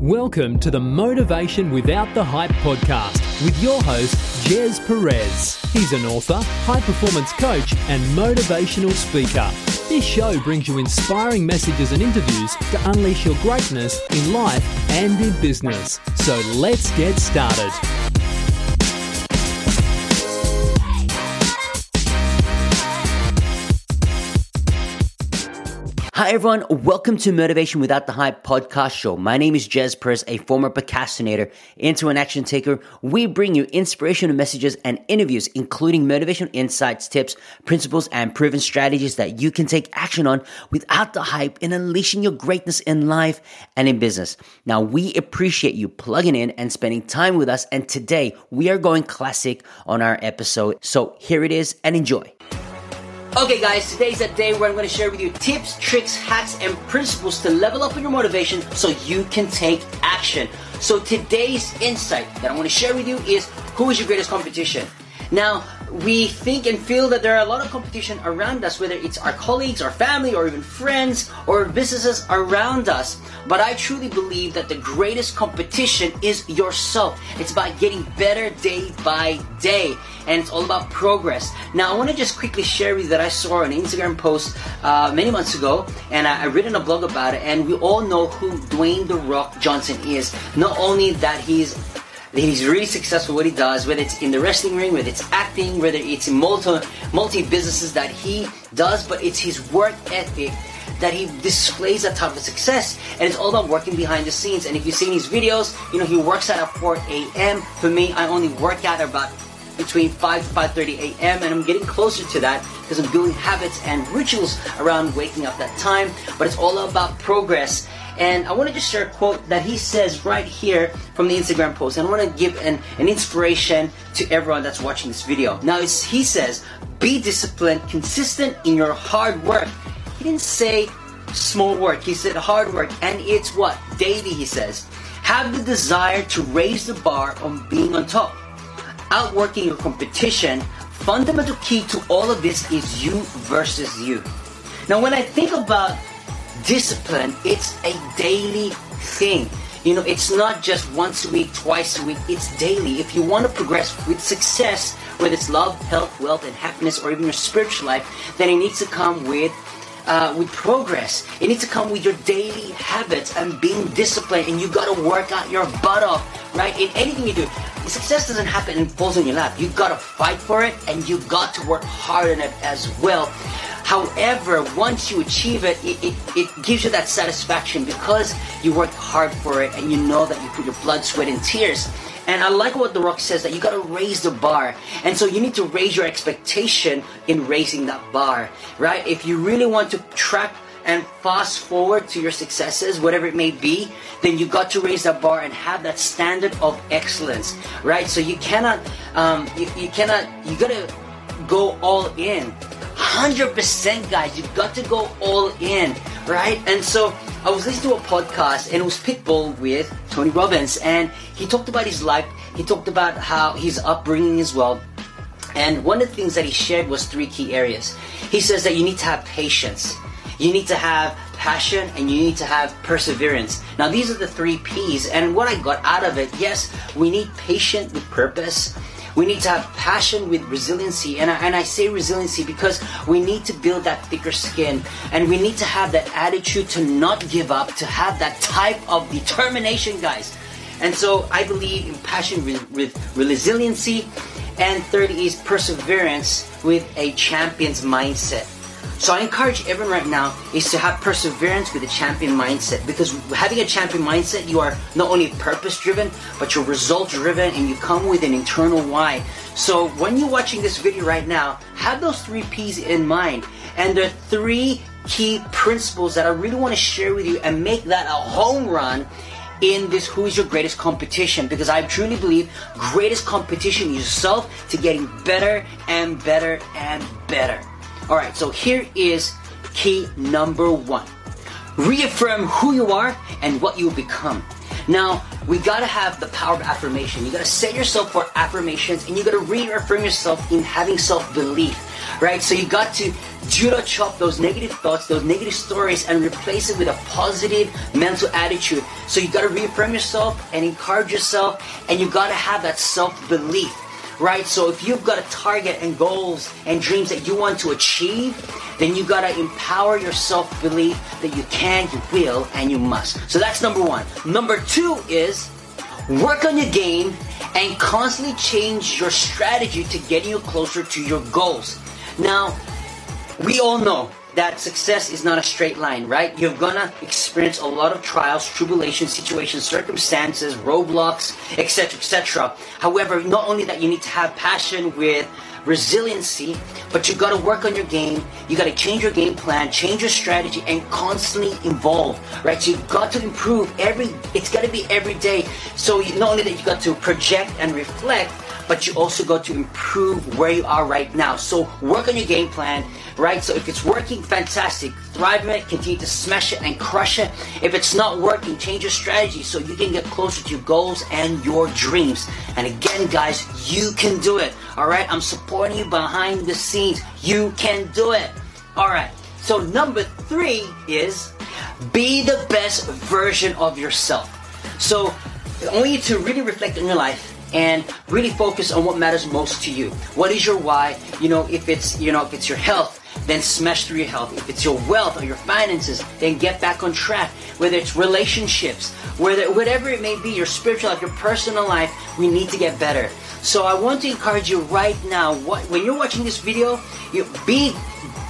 Welcome to the Motivation Without the Hype podcast with your host, Gez Perez. He's an author, high performance coach, and motivational speaker. This show brings you inspiring messages and interviews to unleash your greatness in life and in business. So let's get started. Hi everyone, welcome to Motivation Without the Hype podcast show. My name is Gez Perez, a former procrastinator into an action taker. We bring you inspirational messages and interviews, including motivational insights, tips, principles, and proven strategies that you can take action on without the hype in unleashing your greatness in life and in business. Now, we appreciate you plugging in and spending time with us. And today we are going classic on our episode. So here it is and enjoy. Okay, guys, today's a day where I'm going to share with you tips, tricks, hacks, and principles to level up in your motivation so you can take action. So, today's insight that I want to share with you is who is your greatest competition? Now, we think and feel that there are a lot of competition around us, whether it's our colleagues, our family, or even friends, or businesses around us. But I truly believe that the greatest competition is yourself. It's about getting better day by day, and it's all about progress. Now, I want to just quickly share with you that I saw an Instagram post uh, many months ago, and I, I written a blog about it, and we all know who Dwayne The Rock Johnson is. Not only that he's he's really successful what he does, whether it's in the wrestling ring, whether it's acting, whether it's in multi multi businesses that he does, but it's his work ethic that he displays that type of success. And it's all about working behind the scenes. And if you've seen his videos you know he works out at 4 a.m for me i only work out about between 5 to 5.30 a.m. and I'm getting closer to that because I'm building habits and rituals around waking up that time. But it's all about progress. And I want to just share a quote that he says right here from the Instagram post. And I want to give an, an inspiration to everyone that's watching this video. Now, he says, be disciplined, consistent in your hard work. He didn't say small work, he said hard work. And it's what? Daily, he says. Have the desire to raise the bar on being on top outworking your competition, fundamental key to all of this is you versus you. Now, when I think about discipline, it's a daily thing. You know, it's not just once a week, twice a week, it's daily. If you want to progress with success, whether it's love, health, wealth, and happiness, or even your spiritual life, then it needs to come with uh, with progress. It needs to come with your daily habits and being disciplined, and you got to work out your butt off, right? In anything you do, success doesn't happen and falls in your lap. You got to fight for it, and you got to work hard on it as well. However, once you achieve it, it, it, it, gives you that satisfaction because you worked hard for it and you know that you put your blood, sweat, and tears. And I like what The Rock says that you got to raise the bar. And so you need to raise your expectation in raising that bar, right? If you really want to track and fast forward to your successes, whatever it may be, then you got to raise that bar and have that standard of excellence, right? So you cannot, um, you, you cannot, you gotta go all in. 100% guys, you got to go all in, right? And so I was listening to a podcast and it was Pitbull with Tony Robbins and he talked about his life. He talked about how his upbringing as well. And one of the things that he shared was three key areas. He says that you need to have patience, you need to have passion, and you need to have perseverance. Now, these are the three P's. And what I got out of it, yes, we need patience with purpose. We need to have passion with resiliency. And I, and I say resiliency because we need to build that thicker skin and we need to have that attitude to not give up, to have that type of determination, guys. And so I believe in passion with, with resiliency. And third is perseverance with a champion's mindset. So I encourage everyone right now is to have perseverance with a champion mindset because having a champion mindset, you are not only purpose driven, but you're result driven and you come with an internal why. So when you're watching this video right now, have those three P's in mind. And are three key principles that I really want to share with you and make that a home run in this who is your greatest competition because I truly believe greatest competition yourself to getting better and better and better. All right, so here is key number one reaffirm who you are and what you become. Now, we gotta have the power of affirmation. You gotta set yourself for affirmations and you gotta reaffirm yourself in having self belief, right? So you got to judo chop those negative thoughts, those negative stories, and replace it with a positive mental attitude. So you gotta reaffirm yourself and encourage yourself, and you gotta have that self belief right? So if you've got a target and goals and dreams that you want to achieve, then you gotta empower your self-belief that you can, you will, and you must. So that's number one. Number two is work on your game and constantly change your strategy to getting you closer to your goals. Now, we all know that success is not a straight line, right? You're gonna experience a lot of trials, tribulations, situations, circumstances, roadblocks, etc., etc. However, not only that, you need to have passion with resiliency, but you gotta work on your game. You gotta change your game plan, change your strategy, and constantly evolve, right? So you've got to improve every. It's gotta be every day. So you, not only that, you got to project and reflect, but you also got to improve where you are right now. So work on your game plan right? So if it's working, fantastic. Thrive in it, continue to smash it and crush it. If it's not working, change your strategy so you can get closer to your goals and your dreams. And again, guys, you can do it. All right, I'm supporting you behind the scenes. You can do it. All right. So number three is be the best version of yourself. So I want you to really reflect on your life and really focus on what matters most to you. What is your why? You know, if it's you know if it's your health, then smash through your health. If it's your wealth or your finances, then get back on track. Whether it's relationships, whether whatever it may be, your spiritual life, your personal life, we need to get better. So I want to encourage you right now. What, when you're watching this video, you be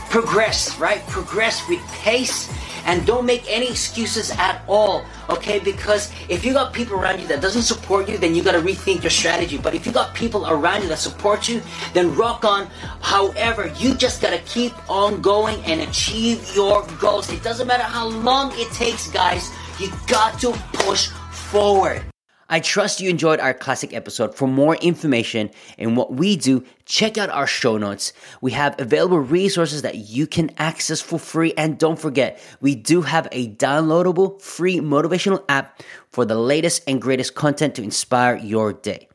progress, right? Progress with pace and don't make any excuses at all okay? Because if you got people around you that doesn't support you then you got to rethink your strategy. But if you got people around you that support you then rock on. However you just got to keep on going and achieve your goals. It doesn't matter how long it takes guys. You got to push forward I trust you enjoyed our classic episode. For more information and what we do, check out our show notes. We have available resources that you can access for free. And don't forget, we do have a downloadable free motivational app for the latest and greatest content to inspire your day.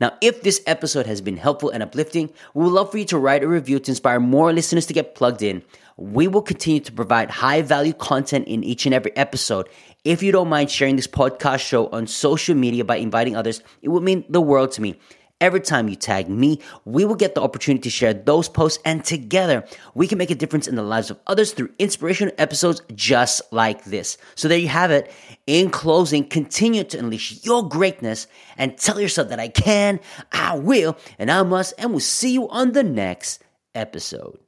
Now, if this episode has been helpful and uplifting, we would love for you to write a review to inspire more listeners to get plugged in. We will continue to provide high value content in each and every episode if you don't mind sharing this podcast show on social media by inviting others, it would mean the world to me. Every time you tag me, we will get the opportunity to share those posts, and together we can make a difference in the lives of others through inspirational episodes just like this. So, there you have it. In closing, continue to unleash your greatness and tell yourself that I can, I will, and I must, and we'll see you on the next episode.